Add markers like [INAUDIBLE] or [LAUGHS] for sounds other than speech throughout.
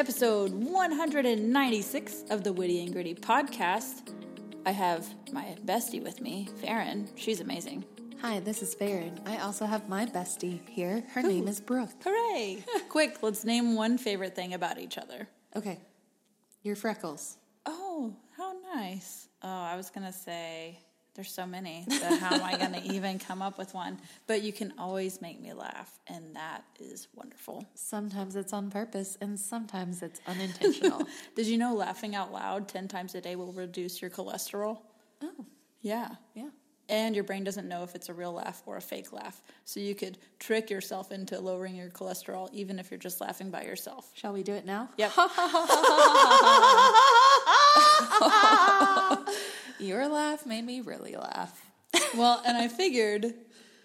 episode 196 of the Witty and Gritty podcast. I have my bestie with me, Farron. She's amazing. Hi, this is Farron. I also have my bestie here. Her name is Brooke. Hooray! [LAUGHS] Quick, let's name one favorite thing about each other. Okay, your freckles. Oh, how nice. Oh, I was going to say there's so many. So how am I going [LAUGHS] to even come up with one? But you can always make me laugh, and that is wonderful. Sometimes it's on purpose, and sometimes it's unintentional. [LAUGHS] Did you know laughing out loud 10 times a day will reduce your cholesterol? oh, Yeah. yeah. And your brain doesn't know if it's a real laugh or a fake laugh. So you could trick yourself into lowering your cholesterol even if you're just laughing by yourself. Shall we do it now? Yep. [LAUGHS] Your laugh made me really laugh. [LAUGHS] well, and I figured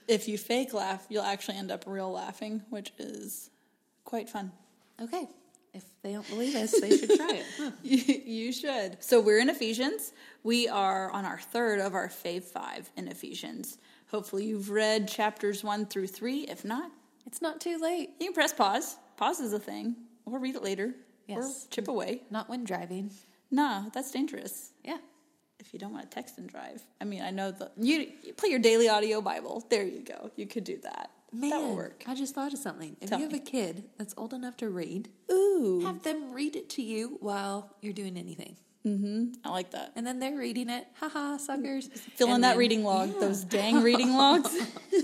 if you fake laugh, you'll actually end up real laughing, which is quite fun. Okay, if they don't believe us, they should try it. Huh. [LAUGHS] You, you should. So we're in Ephesians. We are on our third of our Fave Five in Ephesians. Hopefully, you've read chapters one through three. If not, It's not too late. you can press pause. Pause is a thing, or read it later, or Yes. chip away. Not when driving. Nah, that's dangerous. Yeah. If you don't want to text and drive, I mean, I know the you, you play your daily audio Bible. There you go. You could do that. Man, that will work. I just thought of something. If Tell you have me. a kid that's old enough to read, Ooh, have them read it to you while you're doing anything. Mm-hmm. I like that. And then they're reading it. Haha, suckers. Fill in that then- reading log, Yeah. those dang reading [LAUGHS] logs.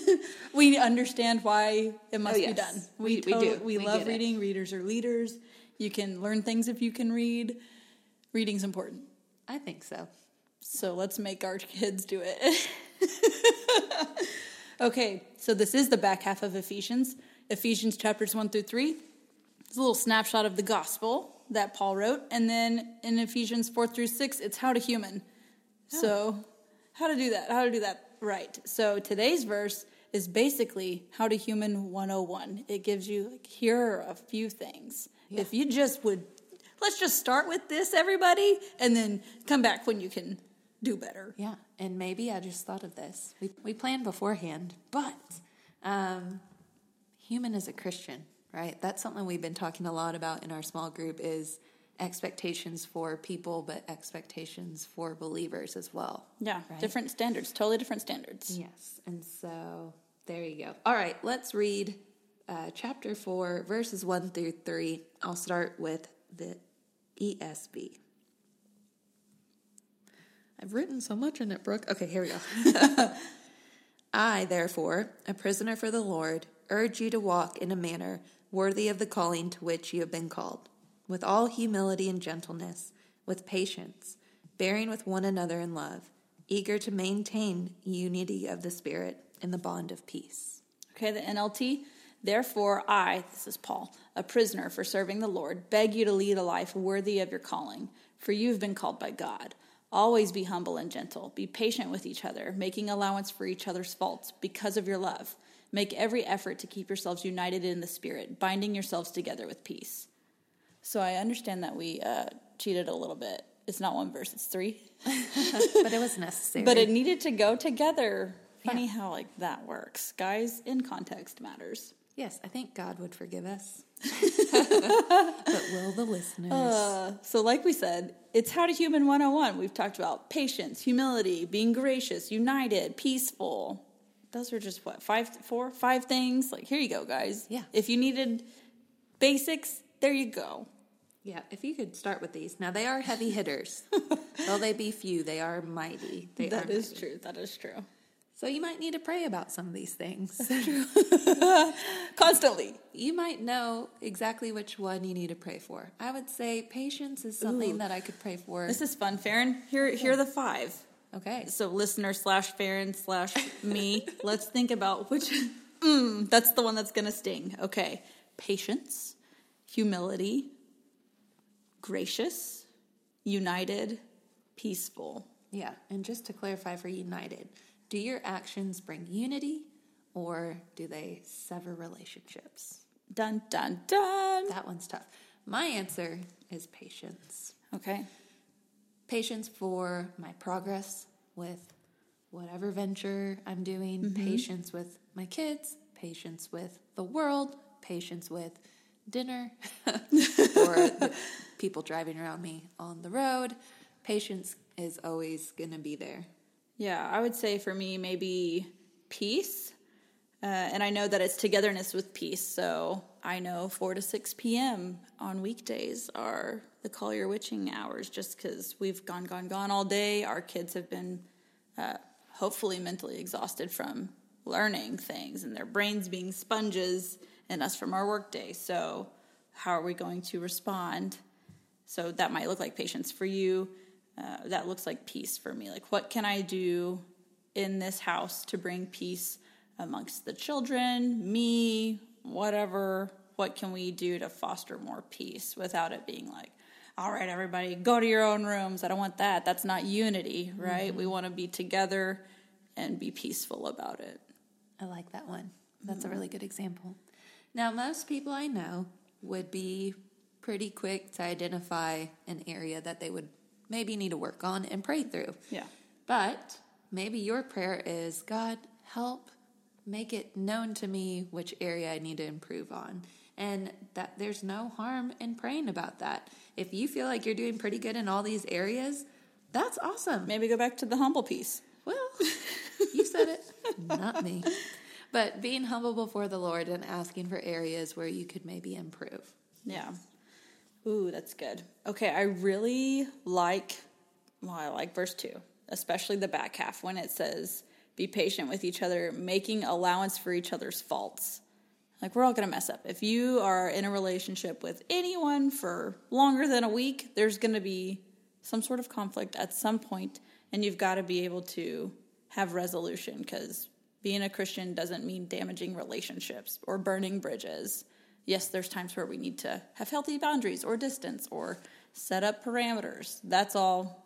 [LAUGHS] we understand why it must Oh, be done. We- we tot- do. We, We love get it. reading. Readers are leaders. You can learn things if you can read. Reading's important. I think so. So let's make our kids do it. [LAUGHS] okay, so this is the back half of Ephesians. Ephesians chapters 1 through 3. It's a little snapshot of the gospel that Paul wrote. And then in Ephesians 4 through 6, it's how to human. So, how to do that? How to do that right. So, today's verse is basically how to human 101. It gives you, like, here are a few things. If you just would, let's just start with this, everybody, and then come back when you can do better. Yeah, and maybe I just thought of this. We, we planned beforehand, but um, human as a Christian, right? That's something we've been talking a lot about in our small group is expectations for people, but expectations for believers as well. Yeah, Right. different standards, totally different standards. Yes, and so there you go. All right, let's read uh, chapter 4, verses 1 through 3. I'll start with the ESV. I've written so much in it, Brooke. Okay, here we go. [LAUGHS] I, therefore, a prisoner for the Lord, urge you to walk in a manner worthy of the calling to which you have been called, with all humility and gentleness, with patience, bearing with one another in love, eager to maintain unity of the Spirit in the bond of peace. Okay, the NLT. Therefore, I, this is Paul, a prisoner for serving the Lord, beg you to lead a life worthy of your calling, for you have been called by God. Always be humble and gentle. Be patient with each other, making allowance for each other's faults because of your love. Make every effort to keep yourselves united in the Spirit, binding yourselves together with peace. So I understand that we uh, cheated a little bit. It's not one verse, it's three. [LAUGHS] But it was necessary. But it needed to go together. Funny how like that works. Guys, in context matters. yes, I think God would forgive us. [LAUGHS] but will the listeners? Uh, so, like we said, it's How to Human 101. We've talked about patience, humility, being gracious, united, peaceful. Those are just what, five, four, five things? Like, here you go, guys. Yeah. If you needed basics, there you go. Yeah, if you could start with these. Now, they are heavy hitters. [LAUGHS] Though they be few, they are mighty. They That are is mighty. true. That is true. So you might need to pray about some of these things. [LAUGHS] [LAUGHS] Constantly. you might know exactly which one you need to pray for. I would say patience is something Ooh. that I could pray for. This is fun, Farron. Here, here are the five. okay. So, listener slash Farron slash me, [LAUGHS] let's think about which. Mm, that's the one that's going to sting. Okay. Patience, humility, gracious, united, peaceful. Yeah, and just to clarify for United, do your actions bring unity or do they sever relationships? Dun, dun, dun. That one's tough. My answer is patience. Okay. Patience for my progress with whatever venture I'm doing, mm-hmm. patience with my kids, patience with the world, patience with dinner [LAUGHS] or the people driving around me on the road. Patience is always going to be there. Yeah, I would say for me, maybe peace. Uh, and I know that it's togetherness with peace. So I know 4 to 6 p.m. on weekdays are the Collier witching hours just because we've gone, gone, gone all day. Our kids have been uh, hopefully mentally exhausted from learning things and their brains being sponges and us from our workday. So, how are we going to respond? So, that might look like patience for you. Uh, that looks like peace for me. Like, what can I do in this house to bring peace amongst the children, me, whatever? What can we do to foster more peace without it being like, all right, everybody, go to your own rooms. I don't want that. That's not unity, right? Mm-hmm. We want to be together and be peaceful about it. I like that one. That's mm-hmm. a really good example. Now, most people I know would be pretty quick to identify an area that they would maybe need to work on and pray through. Yeah. But maybe your prayer is God, help make it known to me which area I need to improve on. And that there's no harm in praying about that. If you feel like you're doing pretty good in all these areas, that's awesome. Maybe go back to the humble piece. Well, you said it, not me. But being humble before the Lord and asking for areas where you could maybe improve. Yeah. Ooh, that's good. Okay, I really like, well, I like verse 2, especially the back half when it says, be patient with each other, making allowance for each other's faults. Like, we're all to mess up. If you are in a relationship with anyone for longer than a week, there's to be some sort of conflict at some point, and you've got to be able to have resolution because being a Christian doesn't mean damaging relationships or burning bridges. Yes, there's times where we need to have healthy boundaries or distance or set up parameters. That's all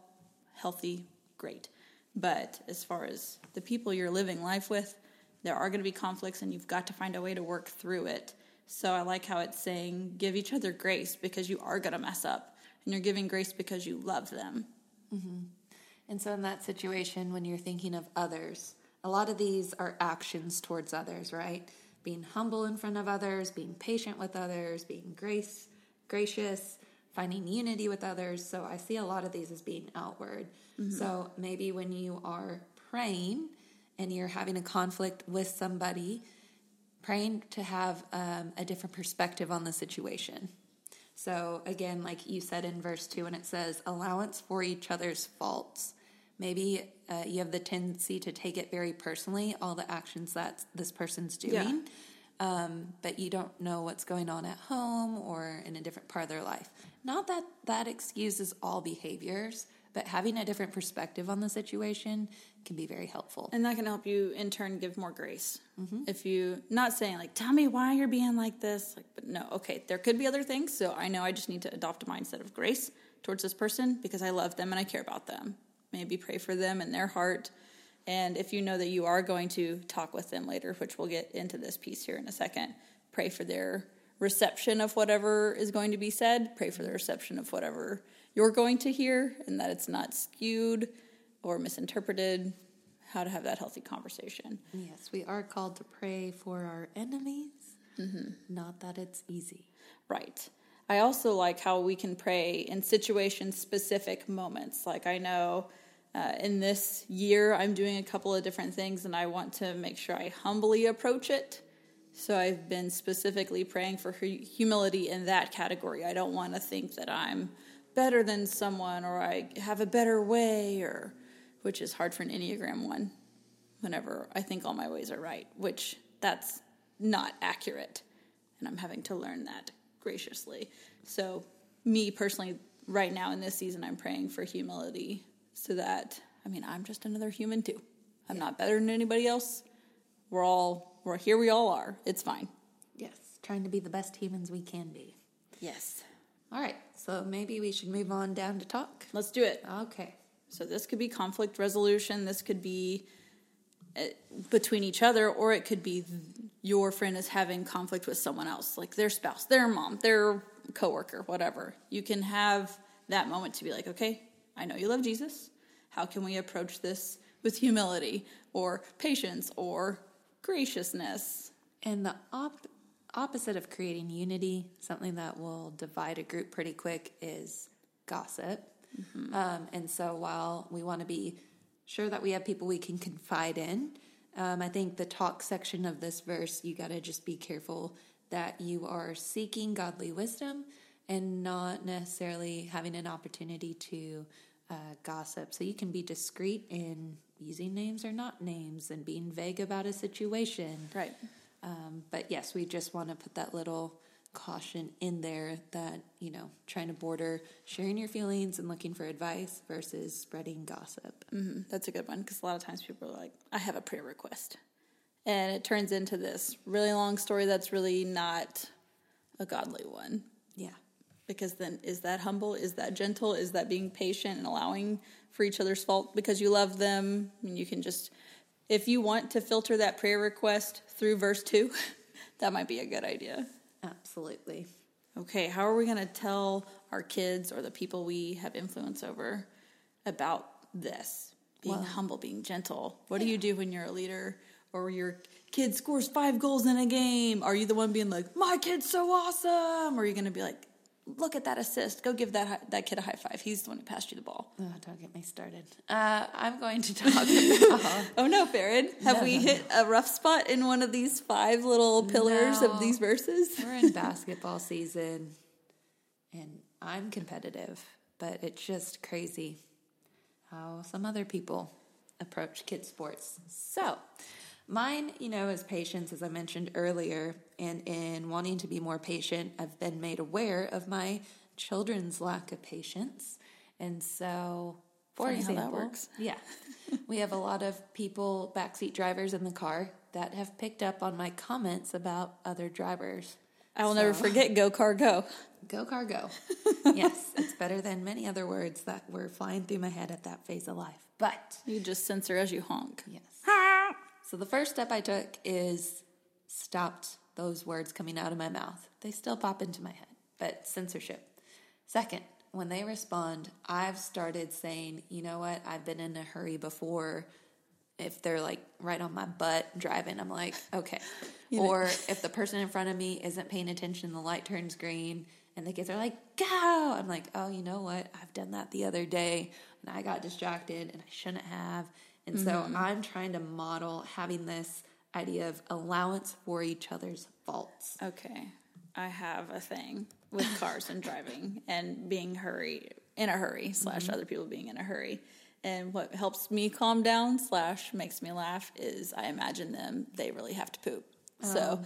healthy, great. But as far as the people you're living life with, there are going to be conflicts and you've got to find a way to work through it. So I like how it's saying give each other grace because you are going to mess up and you're giving grace because you love them. Mm-hmm. And so, in that situation, when you're thinking of others, a lot of these are actions towards others, right? Being humble in front of others, being patient with others, being grace, gracious, finding unity with others. So I see a lot of these as being outward. Mm-hmm. So maybe when you are praying and you're having a conflict with somebody, praying to have um, a different perspective on the situation. So again, like you said in verse 2, when it says allowance for each other's faults, maybe uh, you have the tendency to take it very personally, all the actions that this person's doing. Yeah. Um, but you don't know what's going on at home or in a different part of their life. Not that that excuses all behaviors, but having a different perspective on the situation can be very helpful. And that can help you in turn give more grace. Mm-hmm. If you not saying like, "Tell me why you're being like this," like, but no, okay, there could be other things. So I know I just need to adopt a mindset of grace towards this person because I love them and I care about them maybe pray for them and their heart. And if you know that you are going to talk with them later, which we'll get into this piece here in a second, pray for their reception of whatever is going to be said, pray for the reception of whatever you're going to hear, and that it's not skewed or misinterpreted, how to have that healthy conversation. Yes, we are called to pray for our enemies, mm-hmm. not that it's easy. Right. I also like how we can pray in situation specific moments. Like I know uh, in this year, I'm doing a couple of different things, and I want to make sure I humbly approach it. So I've been specifically praying for humility in that category. I don't want to think that I'm better than someone or I have a better way, or which is hard for an Enneagram one. Whenever I think all my ways are right, which that's not accurate, and I'm having to learn that graciously. So, me personally, right now in this season, I'm praying for humility so that I mean I'm just another human too. I'm not better than anybody else. We're all we're here. We all are. It's fine. Yes, trying to be the best humans we can be. Yes. All right. So maybe we should move on down to talk. Let's do it. Okay. So this could be conflict resolution. This could be uh, between each other, or it could be your friend is having conflict with someone else, like their spouse, their mom, their coworker, whatever. You can have that moment to be like, okay, I know you love Jesus. How can we approach this with humility or patience or graciousness? And the op- opposite of creating unity, something that will divide a group pretty quick is gossip. Um, and so while we want to be sure that we have people we can confide in, um, I think the talk section of this verse, you got to just be careful that you are seeking godly wisdom and not necessarily having an opportunity to uh, gossip. So you can be discreet in using names or not names and being vague about a situation. Right. Um, but yes, we just want to put that little caution in there that, you know, trying to border sharing your feelings and looking for advice versus spreading gossip. hmm That's a good one because a lot of times people are like, I have a prayer request. And it turns into this really long story that's really not a godly one. Yeah. Because then, is that humble? Is that gentle? Is that being patient and allowing for each other's fault because you love them? I mean, you can just, if you want to filter that prayer request through verse 2, [LAUGHS] that might be a good idea. Absolutely. Okay, how are we going to tell our kids or the people we have influence over about this? Being Well- humble, being gentle. What do you do when you're a leader or your kid scores five goals in a game? Are you the one being like, my kid's so awesome? Or are you going to be like, look at that assist. Go give that, that kid a high five. He's the one who passed you the ball. Oh, don't get me started. Uh, I'm going to [LAUGHS] talk about. Oh no, Farron. Have we hit a rough spot in one of these five little pillars No. of these verses? We're in basketball season, and I'm competitive, but it's just crazy how some other people approach kids' sports. So, mine, you know, is patience, as I mentioned earlier, and in wanting to be more patient, I've been made aware of my children's lack of patience. And so, for Funny how that example, works. [LAUGHS] yeah, we have a lot of people, backseat drivers in the car, that have picked up on my comments about other drivers. I will never forget Go Car Go. [LAUGHS] Go car go. [LAUGHS] yes, it's better than many other words that were flying through my head at that phase of life. But You just censor as you honk. yes. So the first step I took is stopped those words coming out of my mouth. They still pop into my head, but censorship. Second, when they respond, I've started saying, you know what, I've been in a hurry before. If they're like right on my butt driving, I'm like, okay. Or if the person in front of me isn't paying attention, the light turns green and the kids are like, go. I'm like, oh, you know what? I've done that the other day and I got distracted and I shouldn't have. And so mm-hmm. I'm trying to model having this idea of allowance for each other's faults. Okay. I have a thing with cars and driving and being hurry in a hurry slash mm-hmm. other people being in a hurry. And what helps me calm down slash makes me laugh is I imagine them they really have to poop. So oh.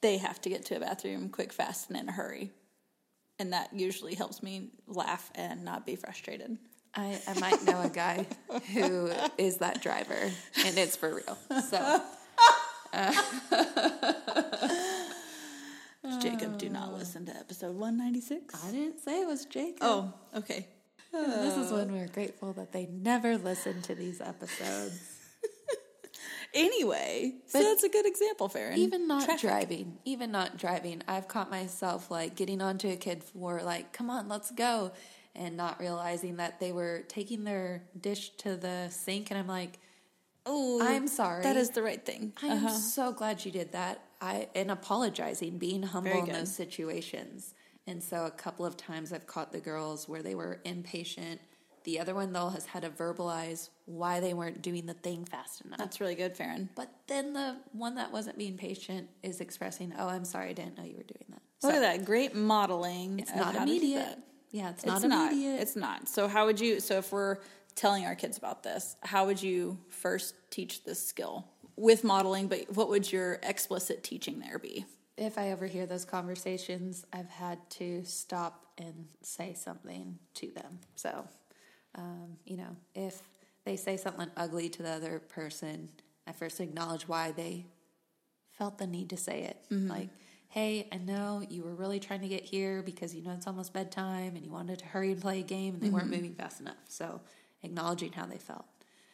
they have to get to a bathroom quick, fast, and in a hurry. And that usually helps me laugh and not be frustrated. I, I might know a guy who is that driver, and it's for real. So [LAUGHS] Jacob, do not listen to episode 196. I didn't say it was Jacob. Oh, okay. this is when we're grateful that they never listen to these episodes. [LAUGHS] Anyway, so But that's a good example, Farron. Even not Traffic. driving, even not driving, I've caught myself like getting onto a kid for like, come on, let's go, and not realizing that they were taking their dish to the sink, and I'm like, Oh, I'm sorry. That is the right thing. I am uh-huh. so glad you did that. I and apologizing, being humble in those situations. And so a couple of times I've caught the girls where they were impatient. The other one though has had to verbalize why they weren't doing the thing fast enough. That's really good, Farron. But then the one that wasn't being patient is expressing, "Oh, I'm sorry, I didn't know you were doing that." Look at that great modeling. It's not how to do immediate. Yeah, it's, It's not not. immediate. It's not. So how would you? So if we're telling our kids about this, how would you first teach this skill with modeling? But what would your explicit teaching there be? if I overhear those conversations, I've had to stop and say something to them. So, um, you know, if they say something ugly to the other person, I first acknowledge why they felt the need to say it. Like, hey, I know you were really trying to get here because you know it's almost bedtime and you wanted to hurry and play a game and they weren't mm-hmm. moving fast enough. So, acknowledging how they felt.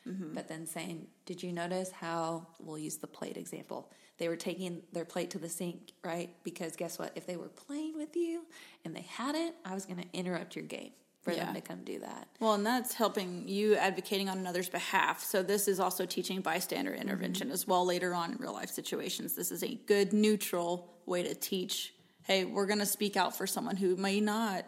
Mm-hmm. But then saying, Did you notice how we'll use the plate example? They were taking their plate to the sink, right? Because guess what? If they were playing with you and they hadn't, I was going to interrupt your game. For Yeah. them to come do that. Well, and that's helping you advocating on another's behalf. So this is also teaching bystander mm-hmm. intervention as well later on in real life situations. This is a good neutral way to teach. Hey, we're going to speak out for someone who may not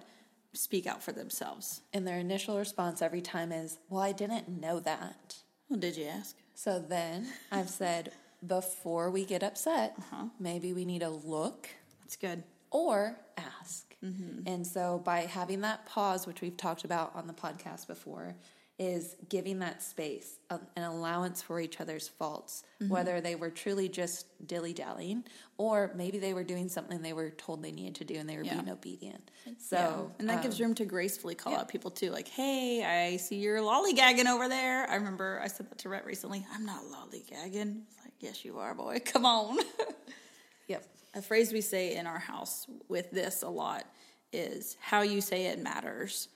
speak out for themselves. And their initial response every time is, Well, I didn't know that. Well, did you ask? So then I've said, Before we get upset, uh-huh. maybe we need a look That's good. or ask. And so by having that pause, which we've talked about on the podcast before, is giving that space, um, an allowance for each other's faults, whether they were truly just dilly dallying or maybe they were doing something they were told they needed to do and they were Yeah. being obedient. So, and that um, gives room to gracefully call yeah. out people too. Like, hey, I see you're lollygagging over there. I remember I said that to Rhett recently. I'm not lollygagging. It's like, yes, you are, boy. [LAUGHS] Come on. [LAUGHS] yep. a phrase we say in our house with this a lot is how you say it matters.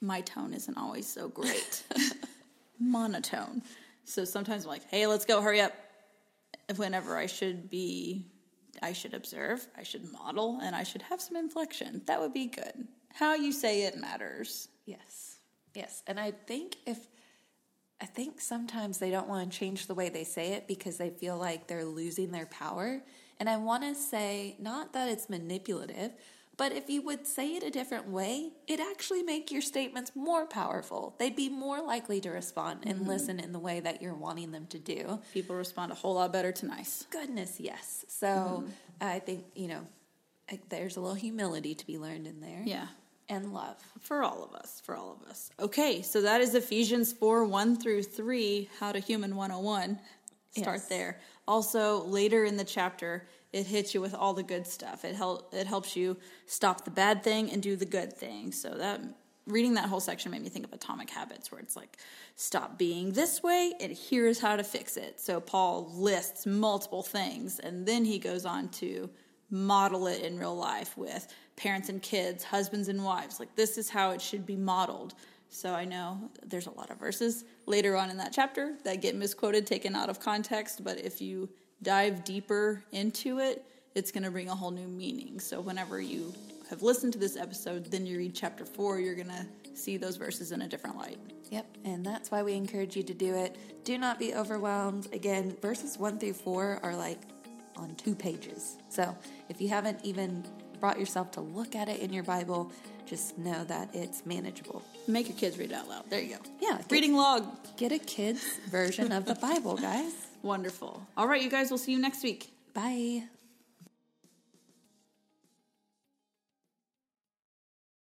My tone isn't always so great. [LAUGHS] Monotone. So sometimes I'm like, hey, let's go, hurry up. Whenever I should be, I should observe, I should model, and I should have some inflection. That would be good. How you say it matters. Yes. Yes. And I think if I think sometimes they don't want to change the way they say it because they feel like they're losing their power. And I want to say not that it's manipulative, but if you would say it a different way, it actually make your statements more powerful. They'd be more likely to respond and mm-hmm. listen in the way that you're wanting them to do. People respond a whole lot better to nice. Goodness, yes. So mm-hmm. I think, you know, there's a little humility to be learned in there. Yeah. And love. For all of us, for all of us. Okay, so that is Ephesians 4 1 through 3, How to Human 101. Start Yes. there. Also, later in the chapter, it hits you with all the good stuff. It, help, it helps you stop the bad thing and do the good thing. So, that reading that whole section made me think of Atomic Habits, where it's like, stop being this way, and here's how to fix it. So, Paul lists multiple things, and then he goes on to model it in real life with parents and kids, husbands and wives. Like this is how it should be modeled. So I know there's a lot of verses later on in that chapter that get misquoted, taken out of context, but if you dive deeper into it, it's going to bring a whole new meaning. So whenever you have listened to this episode, then you read chapter 4, you're going to see those verses in a different light. Yep, and that's why we encourage you to do it. Do not be overwhelmed. Again, verses 1 through 4 are like on two pages. So if you haven't even brought yourself to look at it in your Bible, just know that it's manageable. Make your kids read it out loud. There you go. Yeah, get- Reading log. Get a kid's version of the Bible, guys. [LAUGHS] Wonderful. All right, you guys, we'll see you next week. Bye.